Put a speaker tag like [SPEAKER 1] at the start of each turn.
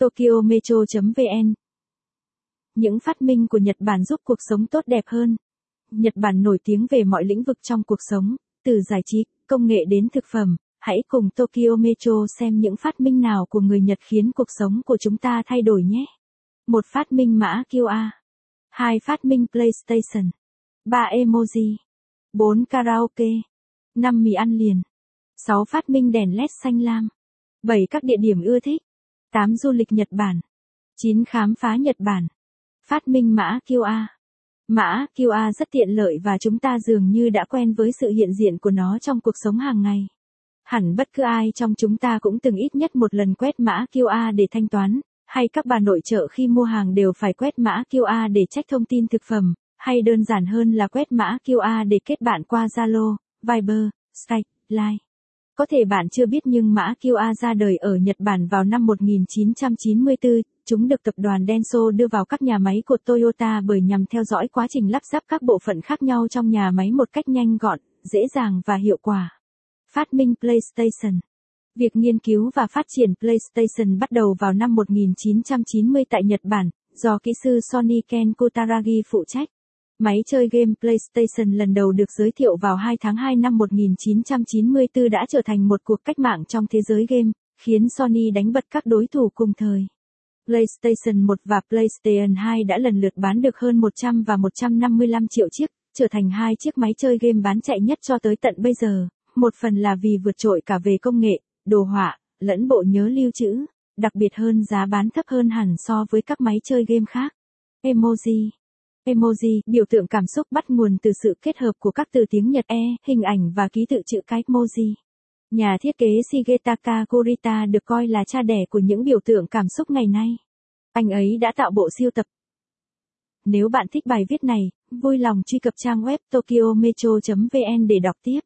[SPEAKER 1] Tokyo Metro.vn Những phát minh của Nhật Bản giúp cuộc sống tốt đẹp hơn. Nhật Bản nổi tiếng về mọi lĩnh vực trong cuộc sống, từ giải trí, công nghệ đến thực phẩm. Hãy cùng Tokyo Metro xem những phát minh nào của người Nhật khiến cuộc sống của chúng ta thay đổi nhé. Một phát minh mã QR. Hai phát minh PlayStation. Ba emoji. Bốn karaoke. Năm mì ăn liền. Sáu phát minh đèn LED xanh lam. Bảy các địa điểm ưa thích. 8. Du lịch Nhật Bản. 9. Khám phá Nhật Bản. Phát minh mã QR. Mã QR rất tiện lợi và chúng ta dường như đã quen với sự hiện diện của nó trong cuộc sống hàng ngày. Hẳn bất cứ ai trong chúng ta cũng từng ít nhất một lần quét mã QR để thanh toán, hay các bà nội trợ khi mua hàng đều phải quét mã QR để check thông tin thực phẩm, hay đơn giản hơn là quét mã QR để kết bạn qua Zalo, Viber, Skype, Line. Có thể bạn chưa biết nhưng mã QR ra đời ở Nhật Bản vào năm 1994, chúng được tập đoàn Denso đưa vào các nhà máy của Toyota bởi nhằm theo dõi quá trình lắp ráp các bộ phận khác nhau trong nhà máy một cách nhanh gọn, dễ dàng và hiệu quả. Phát minh PlayStation Việc nghiên cứu và phát triển PlayStation bắt đầu vào năm 1990 tại Nhật Bản, do kỹ sư Sony Ken Kutaragi phụ trách. Máy chơi game PlayStation lần đầu được giới thiệu vào 2 tháng 2 năm 1994 đã trở thành một cuộc cách mạng trong thế giới game, khiến Sony đánh bật các đối thủ cùng thời. PlayStation 1 và PlayStation 2 đã lần lượt bán được hơn 100 và 155 triệu chiếc, trở thành hai chiếc máy chơi game bán chạy nhất cho tới tận bây giờ, một phần là vì vượt trội cả về công nghệ, đồ họa, lẫn bộ nhớ lưu trữ, đặc biệt hơn giá bán thấp hơn hẳn so với các máy chơi game khác. Emoji Emoji, biểu tượng cảm xúc bắt nguồn từ sự kết hợp của các từ tiếng Nhật e, hình ảnh và ký tự chữ cái emoji. Nhà thiết kế Shigetaka Kurita được coi là cha đẻ của những biểu tượng cảm xúc ngày nay. Anh ấy đã tạo bộ siêu tập. Nếu bạn thích bài viết này, vui lòng truy cập trang web tokyometro.vn để đọc tiếp.